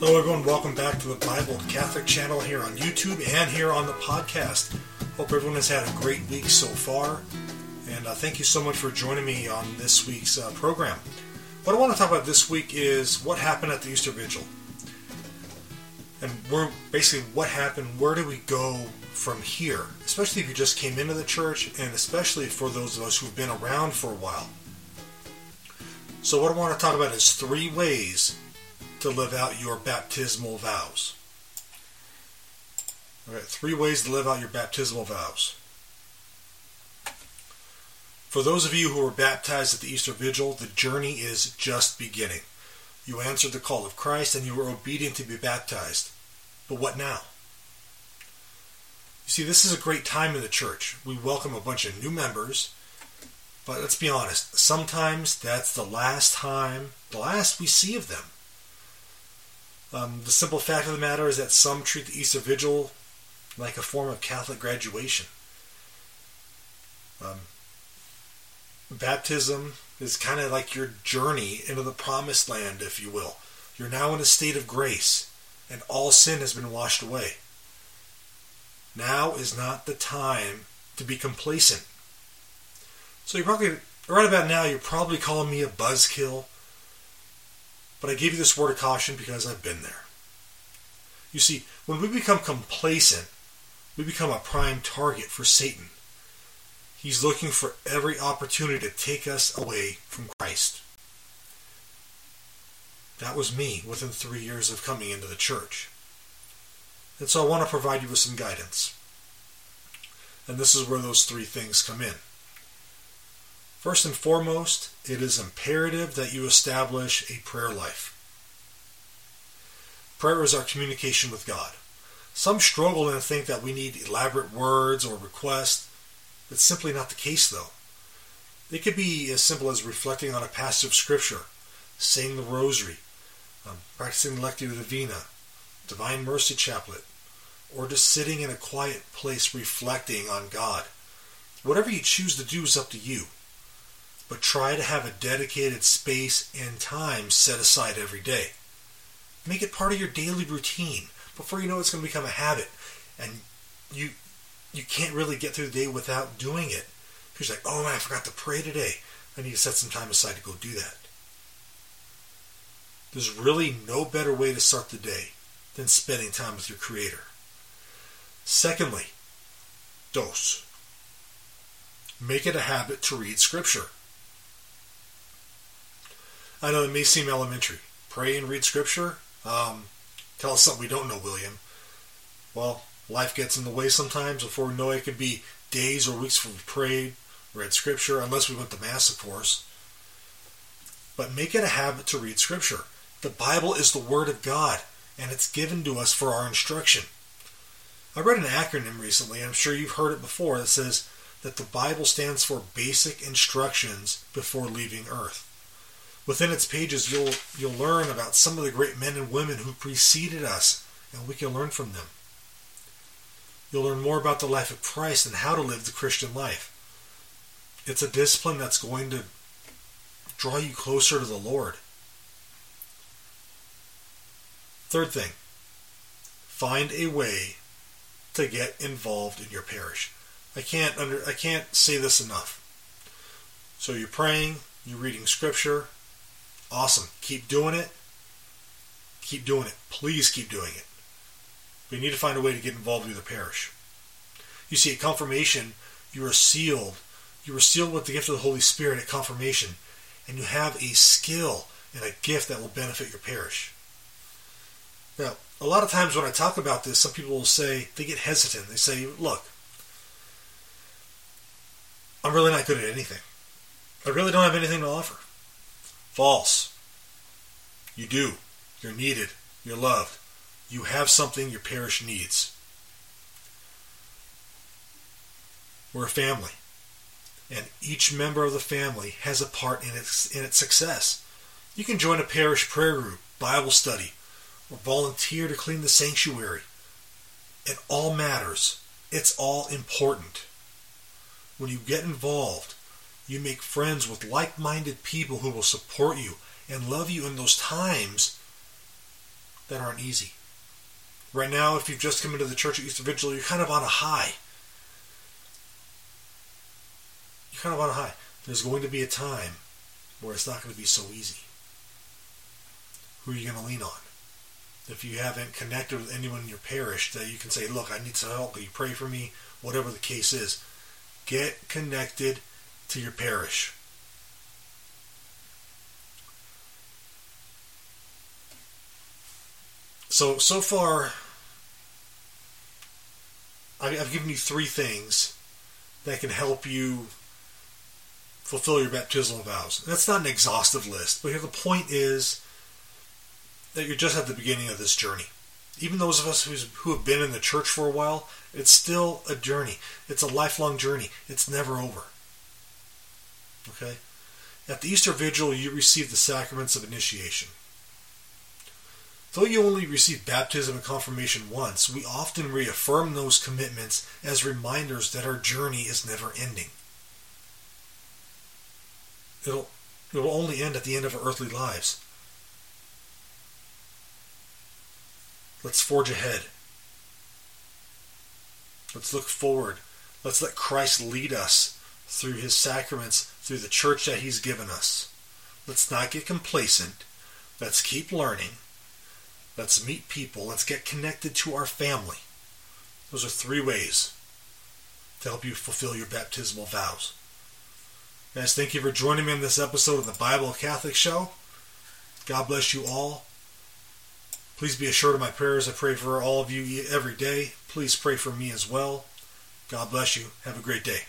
Hello, everyone. Welcome back to the Bible Catholic channel here on YouTube and here on the podcast. Hope everyone has had a great week so far, and uh, thank you so much for joining me on this week's uh, program. What I want to talk about this week is what happened at the Easter Vigil, and we're basically what happened. Where do we go from here? Especially if you just came into the church, and especially for those of us who've been around for a while. So, what I want to talk about is three ways to live out your baptismal vows. All right, three ways to live out your baptismal vows. For those of you who were baptized at the Easter Vigil, the journey is just beginning. You answered the call of Christ and you were obedient to be baptized. But what now? You see, this is a great time in the church. We welcome a bunch of new members, but let's be honest, sometimes that's the last time, the last we see of them. Um, the simple fact of the matter is that some treat the Easter Vigil like a form of Catholic graduation. Um, baptism is kind of like your journey into the promised land, if you will. You're now in a state of grace, and all sin has been washed away. Now is not the time to be complacent. So you're probably, right about now, you're probably calling me a buzzkill but I give you this word of caution because I've been there. You see, when we become complacent, we become a prime target for Satan. He's looking for every opportunity to take us away from Christ. That was me within three years of coming into the church. And so I want to provide you with some guidance. And this is where those three things come in. First and foremost, it is imperative that you establish a prayer life. Prayer is our communication with God. Some struggle and think that we need elaborate words or requests. That's simply not the case, though. It could be as simple as reflecting on a passage of Scripture, saying the Rosary, um, practicing the Lectio Divina, Divine Mercy Chaplet, or just sitting in a quiet place reflecting on God. Whatever you choose to do is up to you but try to have a dedicated space and time set aside every day. Make it part of your daily routine. Before you know it, it's going to become a habit, and you you can't really get through the day without doing it. Because like, oh man, I forgot to pray today. I need to set some time aside to go do that. There's really no better way to start the day than spending time with your Creator. Secondly, dose. Make it a habit to read Scripture. I know it may seem elementary. Pray and read scripture. Um, tell us something we don't know, William. Well, life gets in the way sometimes. Before we know it, it could be days or weeks before we prayed, read scripture, unless we went to Mass, of course. But make it a habit to read scripture. The Bible is the Word of God, and it's given to us for our instruction. I read an acronym recently, and I'm sure you've heard it before, that says that the Bible stands for Basic Instructions Before Leaving Earth. Within its pages, you'll, you'll learn about some of the great men and women who preceded us, and we can learn from them. You'll learn more about the life of Christ and how to live the Christian life. It's a discipline that's going to draw you closer to the Lord. Third thing, find a way to get involved in your parish. I can't under I can't say this enough. So you're praying, you're reading scripture, Awesome. Keep doing it. Keep doing it. Please keep doing it. We need to find a way to get involved with the parish. You see, at confirmation, you are sealed. You are sealed with the gift of the Holy Spirit at confirmation, and you have a skill and a gift that will benefit your parish. Now, a lot of times when I talk about this, some people will say, they get hesitant. They say, look, I'm really not good at anything. I really don't have anything to offer. False. You do. You're needed. You're loved. You have something your parish needs. We're a family. And each member of the family has a part in its, in its success. You can join a parish prayer group, Bible study, or volunteer to clean the sanctuary. It all matters. It's all important. When you get involved, you make friends with like minded people who will support you and love you in those times that aren't easy. Right now, if you've just come into the church at Easter Vigil, you're kind of on a high. You're kind of on a high. There's going to be a time where it's not going to be so easy. Who are you going to lean on? If you haven't connected with anyone in your parish that you can say, look, I need some help, will you pray for me? Whatever the case is. Get connected to your parish. So, so far, I've given you three things that can help you fulfill your baptismal vows. That's not an exhaustive list, but here the point is that you're just at the beginning of this journey. Even those of us who have been in the church for a while, it's still a journey. It's a lifelong journey. It's never over. Okay? At the Easter Vigil, you receive the sacraments of initiation. Though you only receive baptism and confirmation once, we often reaffirm those commitments as reminders that our journey is never ending. It'll, it will only end at the end of our earthly lives. Let's forge ahead. Let's look forward. Let's let Christ lead us through his sacraments, through the church that he's given us. Let's not get complacent. Let's keep learning. Let's meet people. Let's get connected to our family. Those are three ways to help you fulfill your baptismal vows. Guys, thank you for joining me in this episode of the Bible Catholic Show. God bless you all. Please be assured of my prayers. I pray for all of you every day. Please pray for me as well. God bless you. Have a great day.